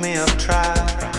me up try.